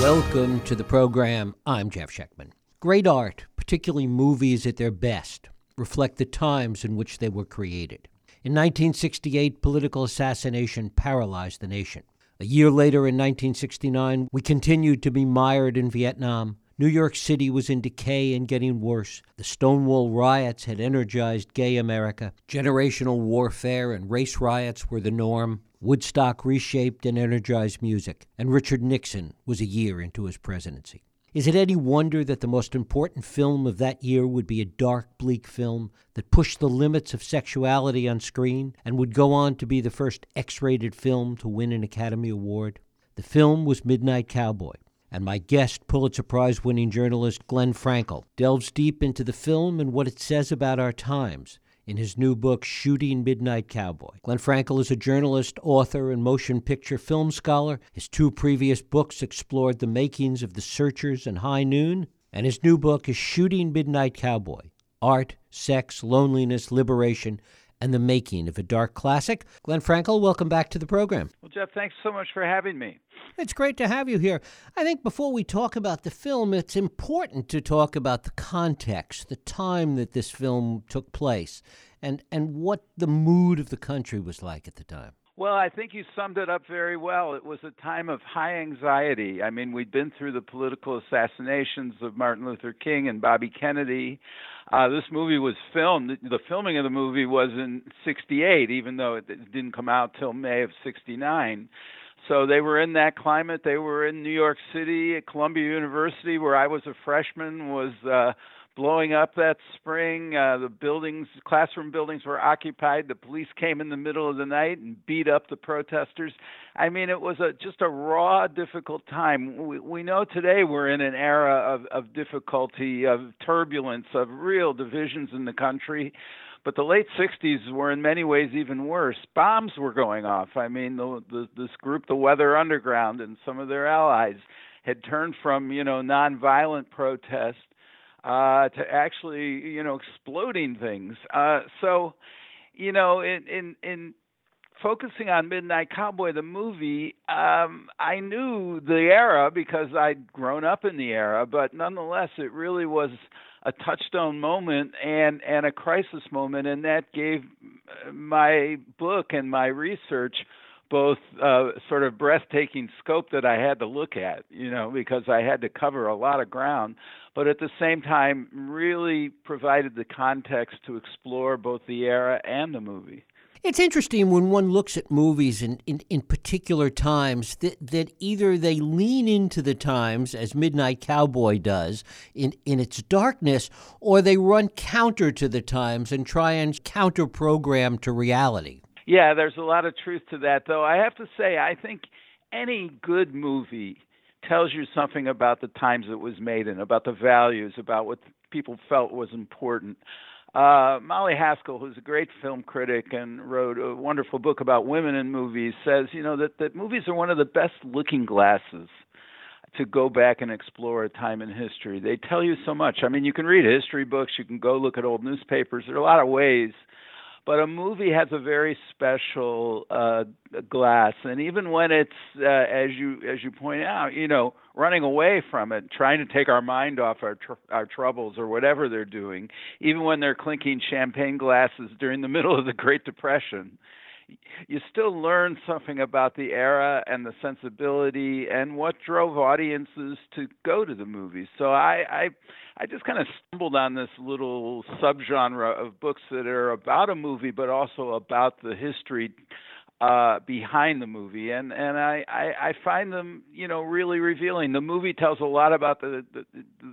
Welcome to the program. I'm Jeff Schechtman. Great art, particularly movies at their best, reflect the times in which they were created. In 1968, political assassination paralyzed the nation. A year later, in 1969, we continued to be mired in Vietnam. New York City was in decay and getting worse. The Stonewall riots had energized gay America. Generational warfare and race riots were the norm. Woodstock reshaped and energized music, and Richard Nixon was a year into his presidency. Is it any wonder that the most important film of that year would be a dark, bleak film that pushed the limits of sexuality on screen and would go on to be the first X rated film to win an Academy Award? The film was Midnight Cowboy, and my guest, Pulitzer Prize winning journalist Glenn Frankel, delves deep into the film and what it says about our times in his new book, Shooting Midnight Cowboy. Glenn Frankel is a journalist, author, and motion picture film scholar. His two previous books explored the makings of The Searchers and High Noon, and his new book is Shooting Midnight Cowboy Art, Sex, Loneliness, Liberation, and the Making of a Dark Classic. Glenn Frankel, welcome back to the program. Well, Jeff, thanks so much for having me. It's great to have you here. I think before we talk about the film, it's important to talk about the context, the time that this film took place, and, and what the mood of the country was like at the time. Well, I think you summed it up very well. It was a time of high anxiety. I mean, we'd been through the political assassinations of Martin Luther King and Bobby Kennedy. Uh, this movie was filmed. The filming of the movie was in '68, even though it didn't come out till May of '69. So they were in that climate. They were in New York City at Columbia University, where I was a freshman. Was uh, blowing up that spring. Uh, the buildings, classroom buildings were occupied. The police came in the middle of the night and beat up the protesters. I mean, it was a, just a raw, difficult time. We, we know today we're in an era of, of difficulty, of turbulence, of real divisions in the country. But the late 60s were in many ways even worse. Bombs were going off. I mean, the, the, this group, the Weather Underground, and some of their allies had turned from, you know, nonviolent protest uh, to actually you know exploding things. Uh, so you know in in in focusing on Midnight Cowboy, the movie, um, I knew the era because I'd grown up in the era, but nonetheless, it really was a touchstone moment and and a crisis moment, and that gave my book and my research both uh, sort of breathtaking scope that I had to look at, you know, because I had to cover a lot of ground, but at the same time, really provided the context to explore both the era and the movie. It's interesting when one looks at movies in, in, in, particular times that, that either they lean into the times, as Midnight Cowboy does, in, in its darkness, or they run counter to the times and try and counter program to reality. Yeah, there's a lot of truth to that, though. I have to say, I think any good movie tells you something about the times it was made in, about the values, about what people felt was important. Uh, Molly Haskell, who's a great film critic and wrote a wonderful book about women in movies, says, you know, that, that movies are one of the best looking glasses to go back and explore a time in history. They tell you so much. I mean, you can read history books, you can go look at old newspapers. There are a lot of ways but a movie has a very special uh, glass, and even when it's uh, as you as you point out, you know, running away from it, trying to take our mind off our tr- our troubles or whatever they're doing, even when they're clinking champagne glasses during the middle of the Great Depression, you still learn something about the era and the sensibility and what drove audiences to go to the movies. So I I, I just kind of stumbled on this little subgenre of books that are about a movie but also about the history uh, behind the movie, and and I, I I find them you know really revealing. The movie tells a lot about the, the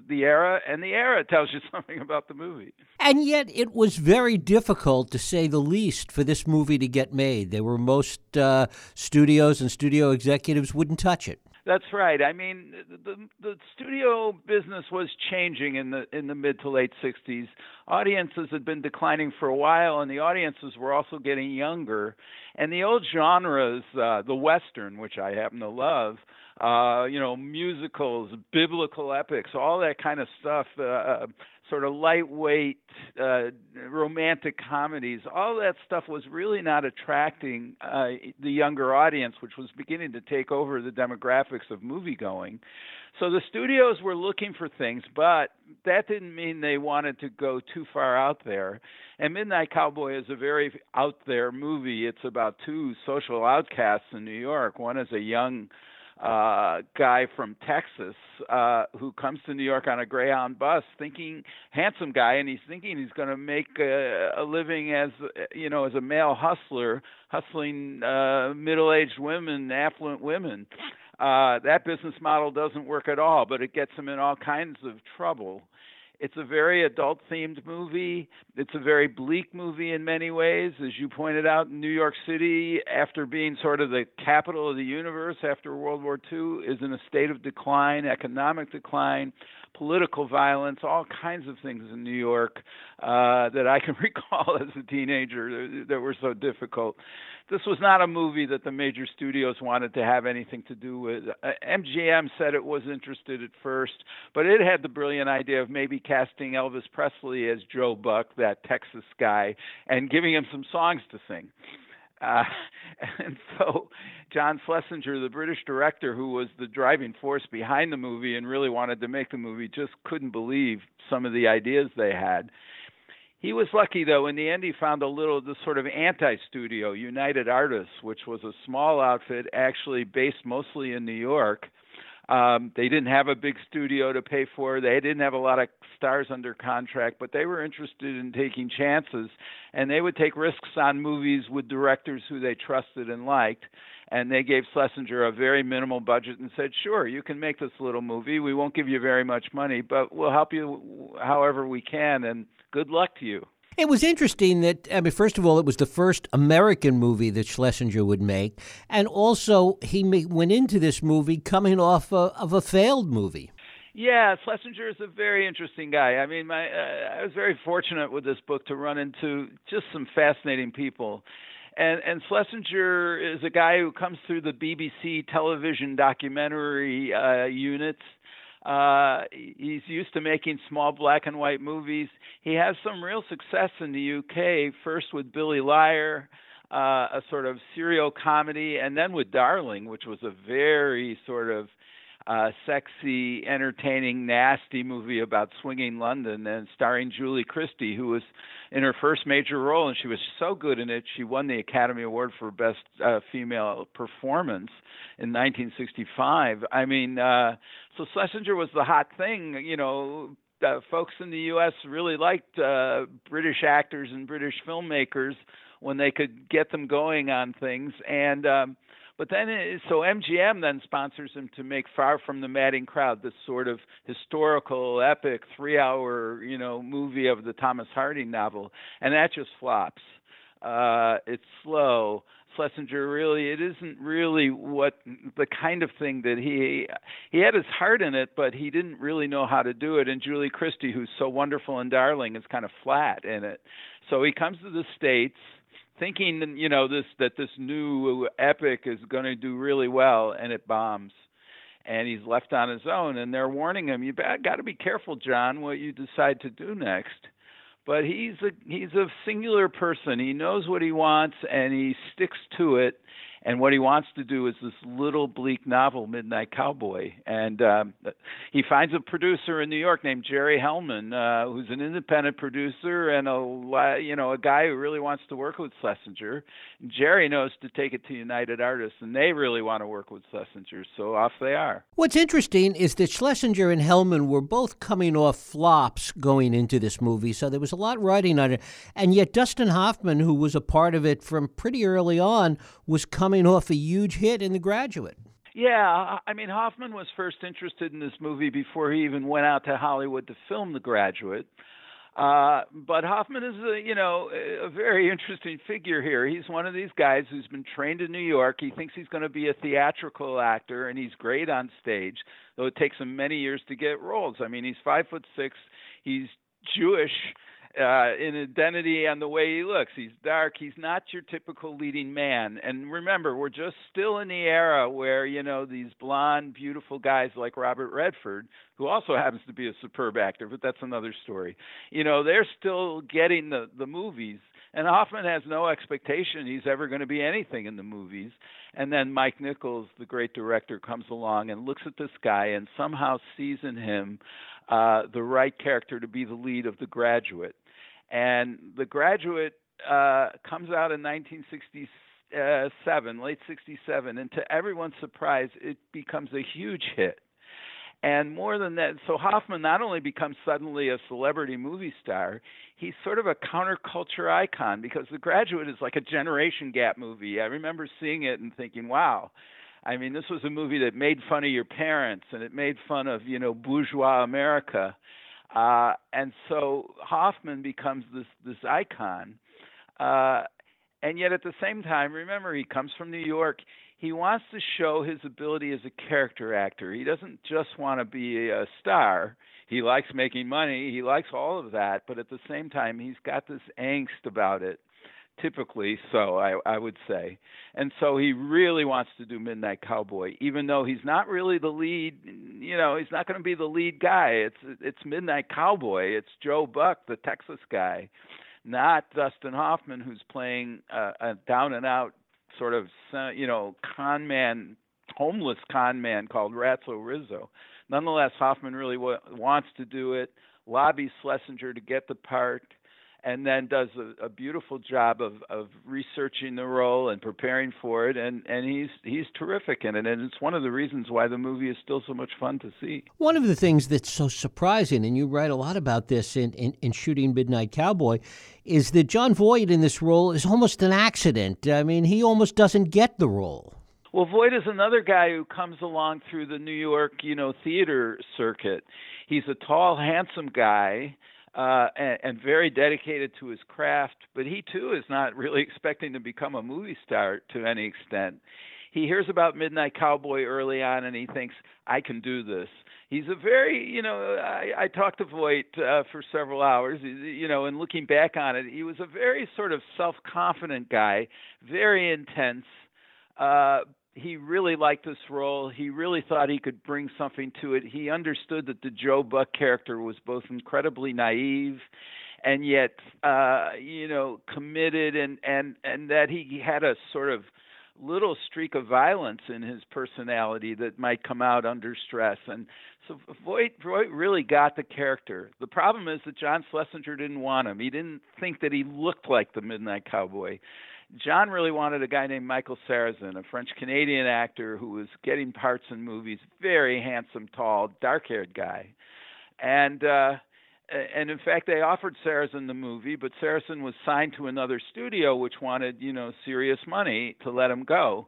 the era, and the era tells you something about the movie. And yet, it was very difficult, to say the least, for this movie to get made. There were most uh, studios and studio executives wouldn't touch it. That's right. I mean, the the studio business was changing in the in the mid to late 60s. Audiences had been declining for a while and the audiences were also getting younger. And the old genres, uh the western, which I happen to love, uh, you know, musicals, biblical epics, all that kind of stuff, uh, sort of lightweight uh, romantic comedies. All that stuff was really not attracting uh, the younger audience, which was beginning to take over the demographics of movie going. So the studios were looking for things, but that didn't mean they wanted to go too far out there. And Midnight Cowboy is a very out there movie. It's about two social outcasts in New York. One is a young uh, guy from Texas uh, who comes to New York on a Greyhound bus, thinking handsome guy, and he's thinking he's going to make a, a living as you know as a male hustler, hustling uh, middle-aged women, affluent women. Uh, that business model doesn't work at all, but it gets him in all kinds of trouble. It's a very adult themed movie. It's a very bleak movie in many ways. As you pointed out, New York City, after being sort of the capital of the universe after World War II, is in a state of decline, economic decline, political violence, all kinds of things in New York uh, that I can recall as a teenager that were so difficult this was not a movie that the major studios wanted to have anything to do with. Uh, MGM said it was interested at first, but it had the brilliant idea of maybe casting Elvis Presley as Joe Buck, that Texas guy, and giving him some songs to sing. Uh, and so John Schlesinger, the British director who was the driving force behind the movie and really wanted to make the movie, just couldn't believe some of the ideas they had. He was lucky though. In the end, he found a little the sort of anti-studio, United Artists, which was a small outfit, actually based mostly in New York. Um, they didn't have a big studio to pay for. They didn't have a lot of stars under contract, but they were interested in taking chances, and they would take risks on movies with directors who they trusted and liked. And they gave Schlesinger a very minimal budget and said, "Sure, you can make this little movie. We won't give you very much money, but we'll help you however we can." And good luck to you. It was interesting that, I mean, first of all, it was the first American movie that Schlesinger would make. And also, he went into this movie coming off a, of a failed movie. Yeah, Schlesinger is a very interesting guy. I mean, my uh, I was very fortunate with this book to run into just some fascinating people. And and Schlesinger is a guy who comes through the BBC television documentary uh, units uh, he's used to making small black and white movies. He has some real success in the UK, first with Billy Liar, uh, a sort of serial comedy, and then with Darling, which was a very sort of uh, sexy, entertaining, nasty movie about swinging London and starring Julie Christie, who was in her first major role, and she was so good in it, she won the Academy Award for Best uh, Female Performance in 1965. I mean, uh, so Schlesinger was the hot thing, you know. Uh, folks in the U.S. really liked uh, British actors and British filmmakers when they could get them going on things, and um, but then, it, so MGM then sponsors him to make Far from the Madding Crowd, this sort of historical, epic, three-hour, you know, movie of the Thomas Hardy novel, and that just flops. Uh, it's slow. Schlesinger really, it isn't really what the kind of thing that he he had his heart in it, but he didn't really know how to do it. And Julie Christie, who's so wonderful and darling, is kind of flat in it. So he comes to the states thinking you know this that this new epic is going to do really well and it bombs. And he's left on his own and they're warning him you got to be careful John what you decide to do next. But he's a he's a singular person. He knows what he wants and he sticks to it and what he wants to do is this little bleak novel, Midnight Cowboy. And um, he finds a producer in New York named Jerry Hellman, uh, who's an independent producer and a you know a guy who really wants to work with Schlesinger. Jerry knows to take it to United Artists, and they really want to work with Schlesinger, so off they are. What's interesting is that Schlesinger and Hellman were both coming off flops going into this movie, so there was a lot riding on it. And yet Dustin Hoffman, who was a part of it from pretty early on, was coming coming off a huge hit in The Graduate. Yeah, I mean Hoffman was first interested in this movie before he even went out to Hollywood to film The Graduate. Uh, but Hoffman is a you know a very interesting figure here. He's one of these guys who's been trained in New York. He thinks he's going to be a theatrical actor, and he's great on stage. Though it takes him many years to get roles. I mean, he's five foot six. He's Jewish uh, in identity and the way he looks. He's dark. He's not your typical leading man. And remember, we're just still in the era where you know these blonde, beautiful guys like Robert Redford, who also happens to be a superb actor, but that's another story. You know, they're still getting the the movies. And Hoffman has no expectation he's ever going to be anything in the movies. And then Mike Nichols, the great director, comes along and looks at this guy and somehow sees in him uh, the right character to be the lead of The Graduate. And The Graduate uh, comes out in 1967, late 67, and to everyone's surprise, it becomes a huge hit. And more than that, so Hoffman not only becomes suddenly a celebrity movie star, he's sort of a counterculture icon because The Graduate is like a generation gap movie. I remember seeing it and thinking, wow. I mean, this was a movie that made fun of your parents and it made fun of, you know, bourgeois America. Uh, and so Hoffman becomes this this icon. Uh, and yet at the same time, remember, he comes from New York he wants to show his ability as a character actor. He doesn't just want to be a star. He likes making money. He likes all of that, but at the same time, he's got this angst about it. Typically, so I, I would say, and so he really wants to do Midnight Cowboy, even though he's not really the lead. You know, he's not going to be the lead guy. It's it's Midnight Cowboy. It's Joe Buck, the Texas guy, not Dustin Hoffman, who's playing a, a down and out sort of uh, you know con man, homeless con man called Ratso Rizzo. Nonetheless, Hoffman really w- wants to do it. Lobbies Schlesinger to get the part and then does a, a beautiful job of, of researching the role and preparing for it and, and he's he's terrific in it and it's one of the reasons why the movie is still so much fun to see. One of the things that's so surprising, and you write a lot about this in, in, in shooting Midnight Cowboy, is that Jon Voight in this role is almost an accident. I mean, he almost doesn't get the role. Well, Voight is another guy who comes along through the New York, you know, theater circuit. He's a tall, handsome guy uh, and, and very dedicated to his craft. But he too is not really expecting to become a movie star to any extent. He hears about Midnight Cowboy early on, and he thinks, "I can do this." He's a very, you know, I, I talked to Voight uh, for several hours, you know, and looking back on it, he was a very sort of self-confident guy, very intense, uh, he really liked this role. He really thought he could bring something to it. He understood that the Joe Buck character was both incredibly naive and yet uh you know committed and and and that he had a sort of little streak of violence in his personality that might come out under stress and so Voight, Voight really got the character. The problem is that John Schlesinger didn't want him. He didn't think that he looked like the Midnight Cowboy. John really wanted a guy named Michael Sarrazin, a French Canadian actor who was getting parts in movies, very handsome, tall, dark haired guy. And uh and in fact they offered Sarrazin the movie, but Sarrazin was signed to another studio which wanted, you know, serious money to let him go.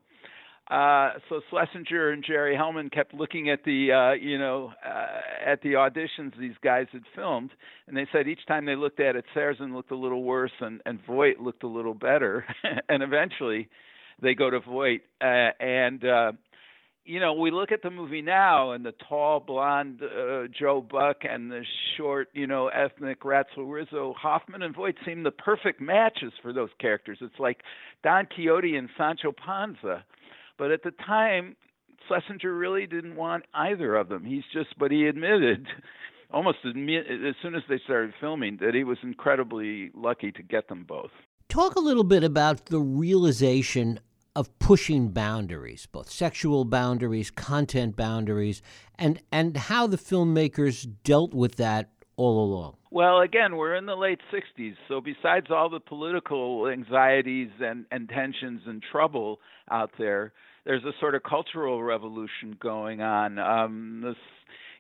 Uh, so Schlesinger and Jerry Hellman kept looking at the, uh, you know, uh, at the auditions these guys had filmed, and they said each time they looked at it, Sarrazin looked a little worse, and and Voight looked a little better, and eventually, they go to Voight, uh, and uh, you know, we look at the movie now, and the tall blonde uh, Joe Buck and the short, you know, ethnic Ratso Rizzo, Hoffman and Voight seem the perfect matches for those characters. It's like Don Quixote and Sancho Panza but at the time, Schlesinger really didn't want either of them. He's just, but he admitted, almost admit, as soon as they started filming, that he was incredibly lucky to get them both. Talk a little bit about the realization of pushing boundaries, both sexual boundaries, content boundaries, and and how the filmmakers dealt with that all along. Well, again, we're in the late 60s, so besides all the political anxieties and, and tensions and trouble out there, there's a sort of cultural revolution going on. Um, this,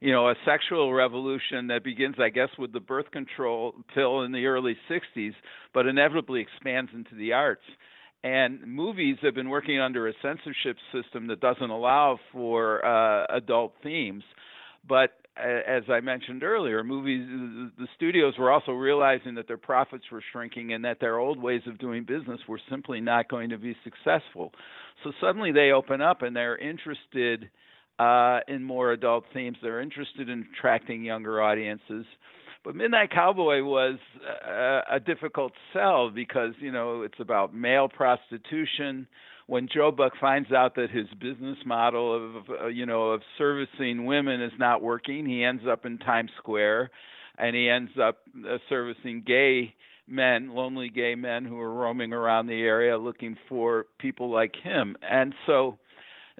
you know, a sexual revolution that begins, I guess, with the birth control pill in the early 60s, but inevitably expands into the arts. And movies have been working under a censorship system that doesn't allow for uh, adult themes. But as I mentioned earlier, movies, the studios were also realizing that their profits were shrinking and that their old ways of doing business were simply not going to be successful. So suddenly they open up and they're interested uh, in more adult themes. They're interested in attracting younger audiences. But Midnight Cowboy was a, a difficult sell because you know it's about male prostitution. When Joe Buck finds out that his business model of uh, you know of servicing women is not working, he ends up in Times Square, and he ends up uh, servicing gay men, lonely gay men who are roaming around the area looking for people like him. And so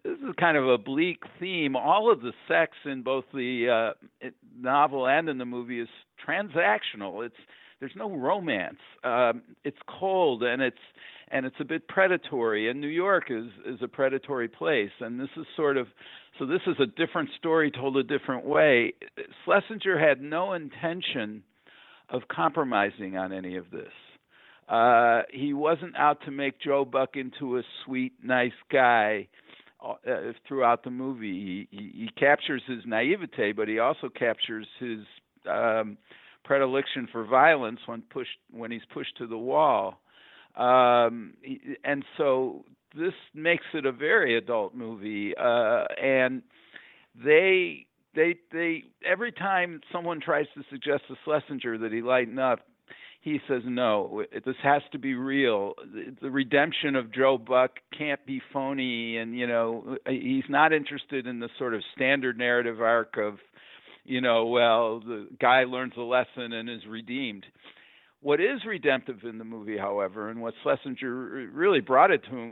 this is kind of a bleak theme. All of the sex in both the uh, novel and in the movie is transactional. It's there's no romance. Um, it's cold and it's and it's a bit predatory. And New York is is a predatory place. And this is sort of so this is a different story told a different way. Schlesinger had no intention of compromising on any of this. Uh, he wasn't out to make Joe Buck into a sweet, nice guy uh, throughout the movie. He, he, he captures his naivete, but he also captures his um, predilection for violence when pushed when he's pushed to the wall. Um, and so this makes it a very adult movie, uh, and they they they every time someone tries to suggest to Schlesinger that he lighten up, he says no. This has to be real. The redemption of Joe Buck can't be phony, and you know he's not interested in the sort of standard narrative arc of, you know, well the guy learns a lesson and is redeemed. What is redemptive in the movie, however, and what Schlesinger really brought it to,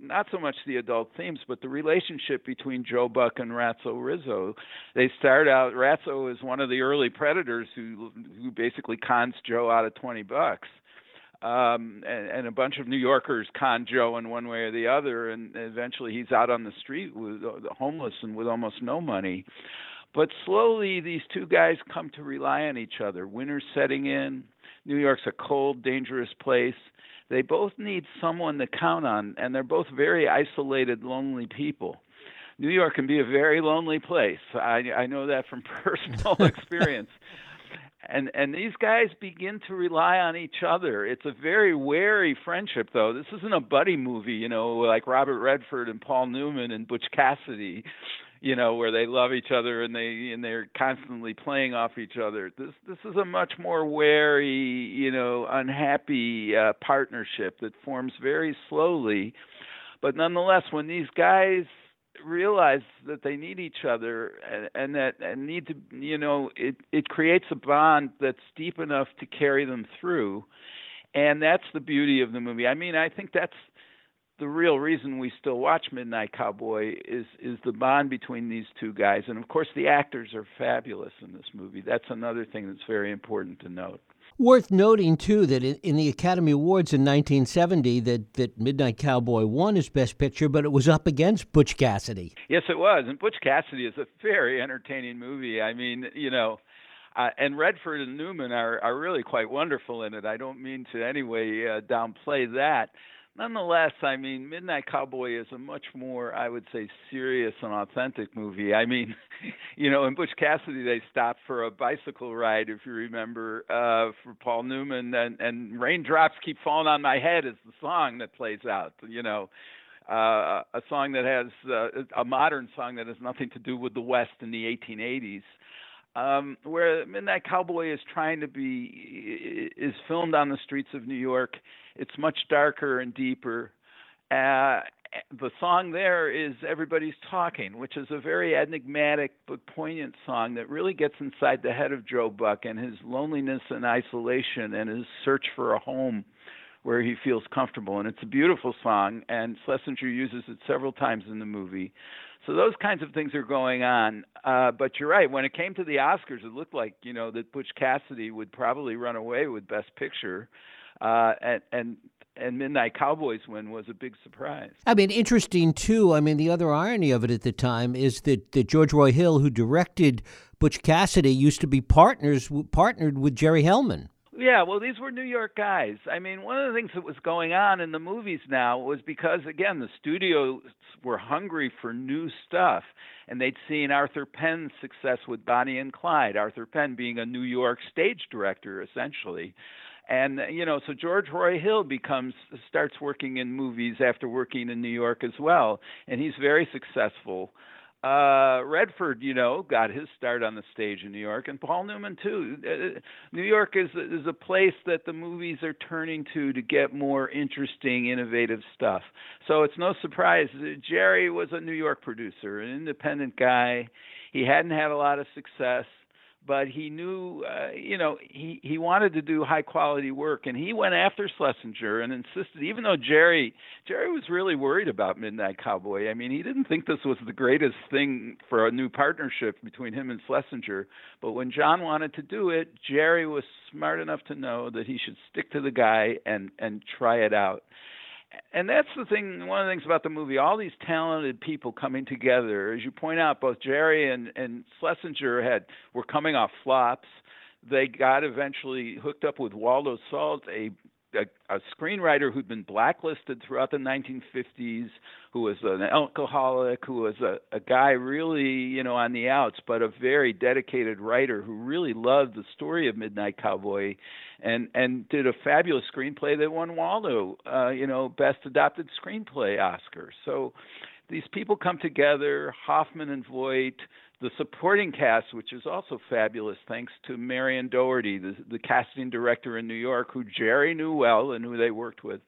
not so much the adult themes, but the relationship between Joe Buck and Ratso Rizzo. They start out, Ratso is one of the early predators who who basically cons Joe out of 20 bucks. Um, and, and a bunch of New Yorkers con Joe in one way or the other, and eventually he's out on the street with uh, homeless and with almost no money. But slowly, these two guys come to rely on each other. Winter's setting in. New York's a cold, dangerous place. They both need someone to count on, and they're both very isolated, lonely people. New York can be a very lonely place. I, I know that from personal experience. and and these guys begin to rely on each other. It's a very wary friendship, though. This isn't a buddy movie, you know, like Robert Redford and Paul Newman and Butch Cassidy you know, where they love each other and they and they're constantly playing off each other. This this is a much more wary, you know, unhappy uh, partnership that forms very slowly, but nonetheless, when these guys realize that they need each other and, and that and need to, you know, it it creates a bond that's deep enough to carry them through, and that's the beauty of the movie. I mean, I think that's the real reason we still watch Midnight Cowboy is is the bond between these two guys, and of course the actors are fabulous in this movie. That's another thing that's very important to note. Worth noting too that in, the Academy Awards in 1970, that that Midnight Cowboy won as Best Picture, but it was up against Butch Cassidy. Yes, it was, and Butch Cassidy is a very entertaining movie. I mean, you know. Uh, and Redford and Newman are, are really quite wonderful in it. I don't mean to anyway uh, downplay that nonetheless, I mean, Midnight Cowboy is a much more, I would say, serious and authentic movie. I mean, you know, in Butch Cassidy, they stopped for a bicycle ride, if you remember, uh, for Paul Newman, and, and Raindrops Keep Falling on My Head is the song that plays out, you know. Uh, a song that has uh, a modern song that has nothing to do with the West in the 1880s um, where Midnight Cowboy is trying to be is filmed on the streets of New York. It's much darker and deeper. Uh, the song there is Everybody's Talking, which is a very enigmatic but poignant song that really gets inside the head of Joe Buck and his loneliness and isolation and his search for a home where he feels comfortable. And it's a beautiful song, and Schlesinger uses it several times in the movie. So those kinds of things are going on. Uh, but you're right. When it came to the Oscars, it looked like you know that Butch Cassidy would probably run away with Best Picture, uh, and and and Midnight Cowboys win was a big surprise. I mean, interesting too. I mean, the other irony of it at the time is that, that George Roy Hill, who directed Butch Cassidy, used to be partners partnered with Jerry Hellman. Yeah, well, these were New York guys. I mean, one of the things that was going on in the movies now was because, again, the studios were hungry for new stuff, and they'd seen Arthur Penn's success with Bonnie and Clyde. Arthur Penn being a New York stage director, essentially, and you know, so George Roy Hill becomes starts working in movies after working in New York as well, and he's very successful. uh, Redford, you know, got his start on the stage in New York, and Paul Newman too. Uh, New York is is a place that the movies are turning to to get more interesting, innovative stuff. So it's no surprise Jerry was a New York producer, an independent guy. He hadn't had a lot of success but he knew, uh, you know, he he wanted to do high quality work, and he went after Schlesinger and insisted. Even though Jerry Jerry was really worried about Midnight Cowboy, I mean, he didn't think this was the greatest thing for a new partnership between him and Schlesinger. But when John wanted to do it, Jerry was smart enough to know that he should stick to the guy and and try it out and that's the thing one of the things about the movie all these talented people coming together as you point out both jerry and and schlesinger had were coming off flops. They got eventually hooked up with waldo salt a a, a screenwriter who'd been blacklisted throughout the 1950s, who was an alcoholic, who was a, a guy really, you know, on the outs, but a very dedicated writer who really loved the story of Midnight Cowboy, and and did a fabulous screenplay that won Waldo, uh, you know, Best Adapted Screenplay Oscar. So these people come together, Hoffman and Voight, the supporting cast, which is also fabulous, thanks to Marion Dougherty, the, the casting director in New York, who Jerry knew well and who they worked with.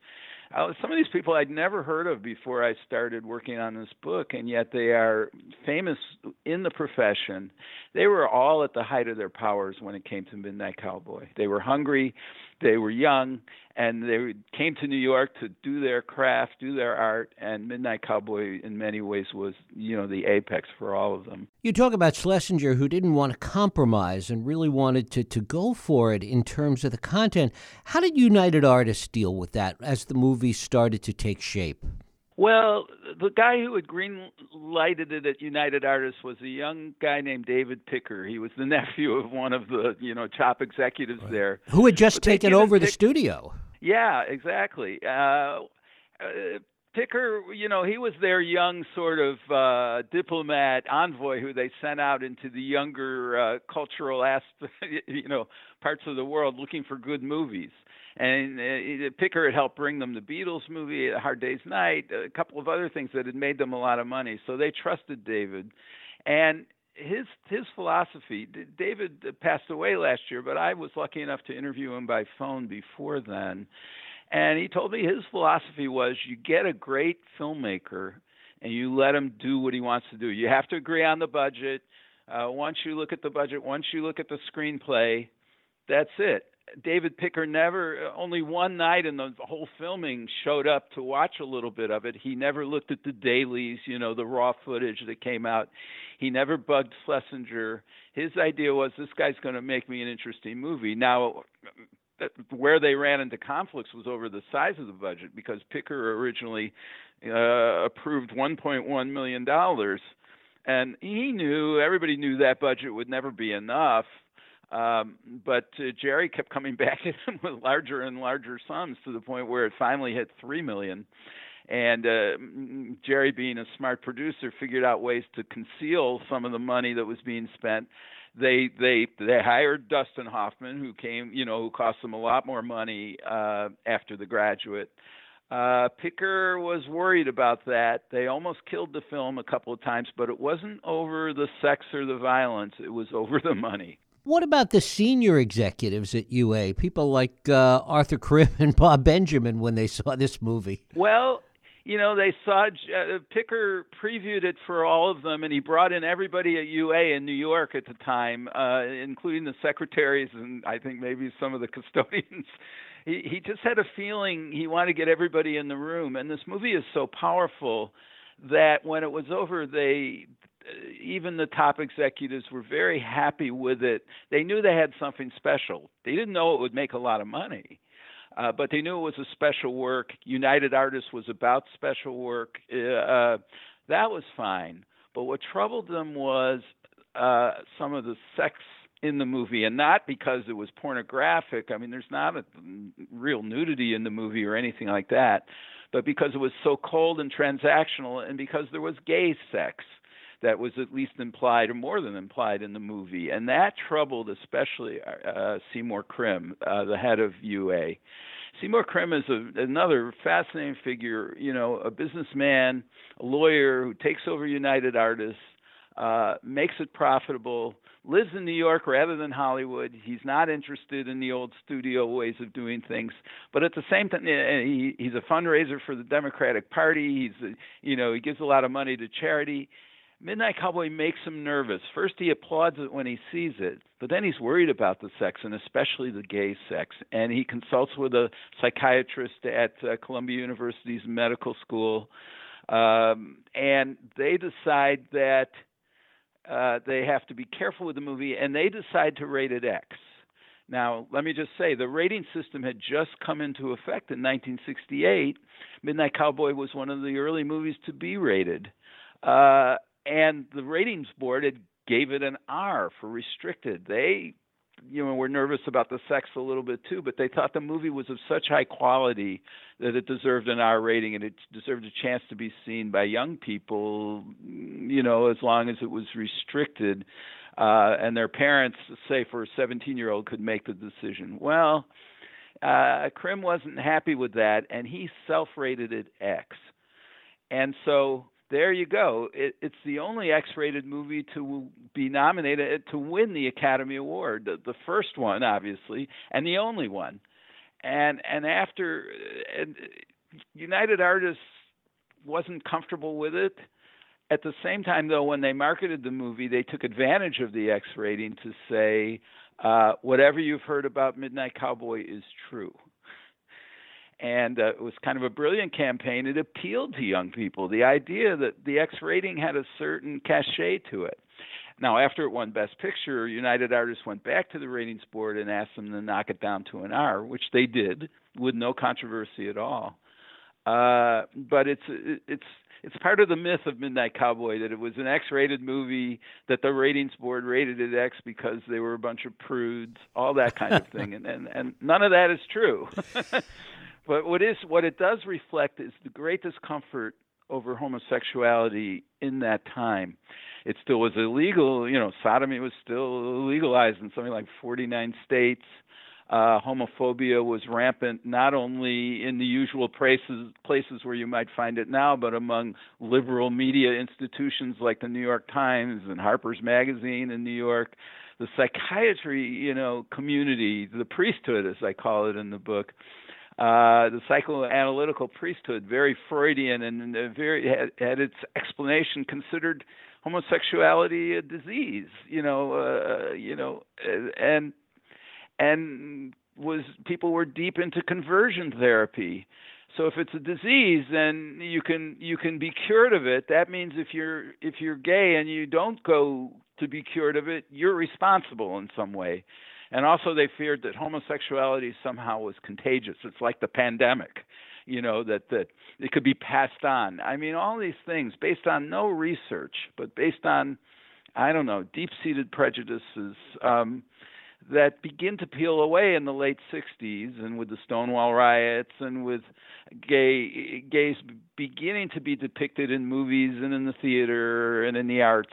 Uh, some of these people I'd never heard of before I started working on this book, and yet they are famous in the profession. They were all at the height of their powers when it came to Midnight Cowboy. They were hungry, they were young, and they came to New York to do their craft, do their art, and Midnight Cowboy in many ways was, you know, the apex for all of them. You talk about Schlesinger who didn't want to compromise and really wanted to, to go for it in terms of the content. How did United Artists deal with that as the movie started to take shape? Well, the guy who had green lighted it at United Artists was a young guy named David Picker. He was the nephew of one of the, you know, top executives right. there. Who had just but taken over the studio. Yeah, exactly. Uh, uh, Picker, you know, he was their young sort of uh, diplomat envoy who they sent out into the younger uh, cultural aspect, you know, parts of the world looking for good movies and uh, Picker had helped bring them the Beatles movie, A Hard Day's Night, a couple of other things that had made them a lot of money. So they trusted David, and his his philosophy. David passed away last year, but I was lucky enough to interview him by phone before then, and he told me his philosophy was: you get a great filmmaker, and you let him do what he wants to do. You have to agree on the budget. Uh, once you look at the budget, once you look at the screenplay, that's it David Picker never, uh, only one night in the whole filming, showed up to watch a little bit of it. He never looked at the dailies, you know, the raw footage that came out. He never bugged Schlesinger. His idea was this guy's going to make me an interesting movie. Now, uh, uh, where they ran into conflicts was over the size of the budget because Picker originally uh, approved 1.1 million dollars, and he knew everybody knew that budget would never be enough um, but uh, Jerry kept coming back at him with larger and larger sums to the point where it finally hit three million. And uh, Jerry, being a smart producer, figured out ways to conceal some of the money that was being spent. They they they hired Dustin Hoffman, who came, you know, who cost them a lot more money uh, after The Graduate. Uh, Picker was worried about that. They almost killed the film a couple of times, but it wasn't over the sex or the violence. It was over the money. What about the senior executives at UA? People like uh, Arthur Krim and Bob Benjamin when they saw this movie. Well, you know, they saw uh, Picker previewed it for all of them, and he brought in everybody at UA in New York at the time, uh, including the secretaries and I think maybe some of the custodians. he he just had a feeling he wanted to get everybody in the room, and this movie is so powerful that when it was over, they even the top executives were very happy with it. They knew they had something special. They didn't know it would make a lot of money, uh, but they knew it was a special work. United Artists was about special work. Uh, that was fine. But what troubled them was uh, some of the sex in the movie, and not because it was pornographic. I mean, there's not a real nudity in the movie or anything like that, but because it was so cold and transactional, and because there was gay sex that was at least implied or more than implied in the movie, and that troubled especially uh, Seymour Krim, uh, the head of UA. Seymour Krim is a, another fascinating figure. You know, a businessman, a lawyer who takes over United Artists, uh, makes it profitable, lives in New York rather than Hollywood. He's not interested in the old studio ways of doing things, but at the same time, he, he's a fundraiser for the Democratic Party. He's, a, you know, he gives a lot of money to charity. Midnight Cowboy makes him nervous. First, he applauds it when he sees it, but then he's worried about the sex, and especially the gay sex. And he consults with a psychiatrist at uh, Columbia University's medical school, um, and they decide that uh, they have to be careful with the movie, and they decide to rate it X. Now, let me just say the rating system had just come into effect in 1968. Midnight Cowboy was one of the early movies to be rated. Uh, and the ratings board had gave it an R for restricted. They you know were nervous about the sex a little bit too, but they thought the movie was of such high quality that it deserved an R rating and it deserved a chance to be seen by young people, you know, as long as it was restricted. Uh, and their parents, say for a 17 year old, could make the decision. Well, uh, Krim wasn't happy with that, and he self rated it X. And so there you go. It, it's the only X-rated movie to be nominated uh, to win the Academy Award, the, the first one, obviously, and the only one. And and after uh, and uh, United Artists wasn't comfortable with it. At the same time, though, when they marketed the movie, they took advantage of the X rating to say, uh, whatever you've heard about Midnight Cowboy is true and uh, it was kind of a brilliant campaign. It appealed to young people. The idea that the X rating had a certain cachet to it. Now, after it won Best Picture, United Artists went back to the ratings board and asked them to knock it down to an R, which they did with no controversy at all. Uh, but it's it's it's part of the myth of Midnight Cowboy that it was an X-rated movie that the ratings board rated it X because they were a bunch of prudes, all that kind of thing, and and, and none of that is true. But what is what it does reflect is the great discomfort over homosexuality in that time. It still was illegal, you know, sodomy was still legalized in something like 49 states. Uh, homophobia was rampant not only in the usual places places where you might find it now, but among liberal media institutions like the New York Times and Harper's Magazine in New York. The psychiatry, you know, community, the priesthood, as I call it in the book, uh, the psychoanalytical priesthood, very Freudian, and very had, had its explanation considered homosexuality a disease. You know, uh, you know, and and was people were deep into conversion therapy. So if it's a disease, then you can you can be cured of it. That means if you're if you're gay and you don't go to be cured of it, you're responsible in some way and also they feared that homosexuality somehow was contagious. It's like the pandemic, you know, that that it could be passed on. I mean, all these things based on no research, but based on I don't know, deep-seated prejudices um, that begin to peel away in the late 60s and with the Stonewall riots and with gay gays beginning to be depicted in movies and in the theater and in the arts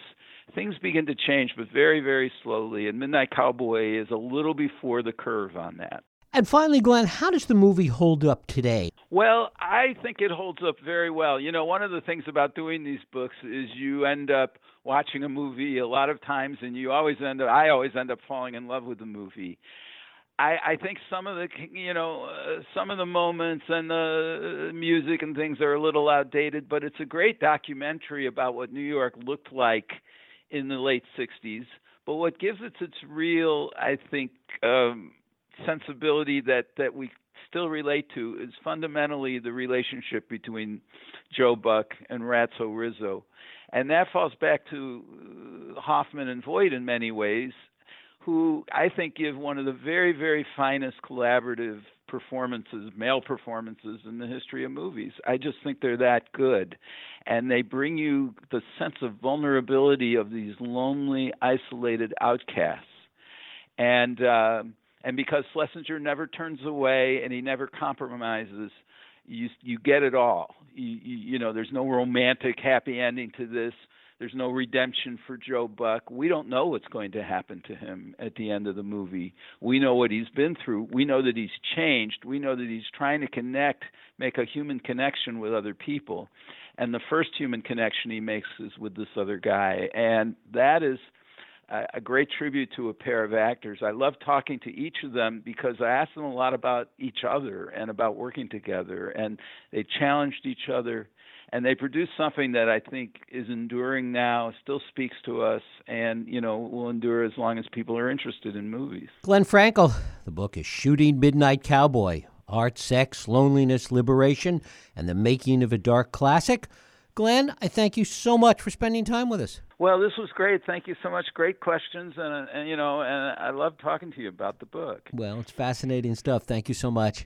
things begin to change, but very, very slowly. And Midnight Cowboy is a little before the curve on that. And finally, Glenn, how does the movie hold up today? Well, I think it holds up very well. You know, one of the things about doing these books is you end up watching a movie a lot of times, and you always end up, I always end up falling in love with the movie. I, I think some of the you know uh, some of the moments and the music and things are a little outdated, but it's a great documentary about what New York looked like in the late 60s. But what gives it its real, I think, um, sensibility that, that we still relate to is fundamentally the relationship between Joe Buck and Ratso Rizzo. And that falls back to uh, Hoffman and Voight in many ways, who I think give one of the very, very finest collaborative performances, male performances in the history of movies. I just think they're that good. And they bring you the sense of vulnerability of these lonely, isolated outcasts. And uh, and because Schlesinger never turns away and he never compromises, you you get it all. You, you, you know, there's no romantic happy ending to this. There's no redemption for Joe Buck. We don't know what's going to happen to him at the end of the movie. We know what he's been through. We know that he's changed. We know that he's trying to connect, make a human connection with other people. And the first human connection he makes is with this other guy. And that is a great tribute to a pair of actors. I love talking to each of them because I asked them a lot about each other and about working together, and they challenged each other, and they produced something that I think is enduring now, still speaks to us, and you know will endure as long as people are interested in movies. Glenn Frankel, the book is Shooting Midnight Cowboy: Art, Sex, Loneliness, Liberation, and the Making of a Dark Classic. Glenn, I thank you so much for spending time with us. Well, this was great. Thank you so much. Great questions, and, and you know, and I love talking to you about the book. Well, it's fascinating stuff. Thank you so much.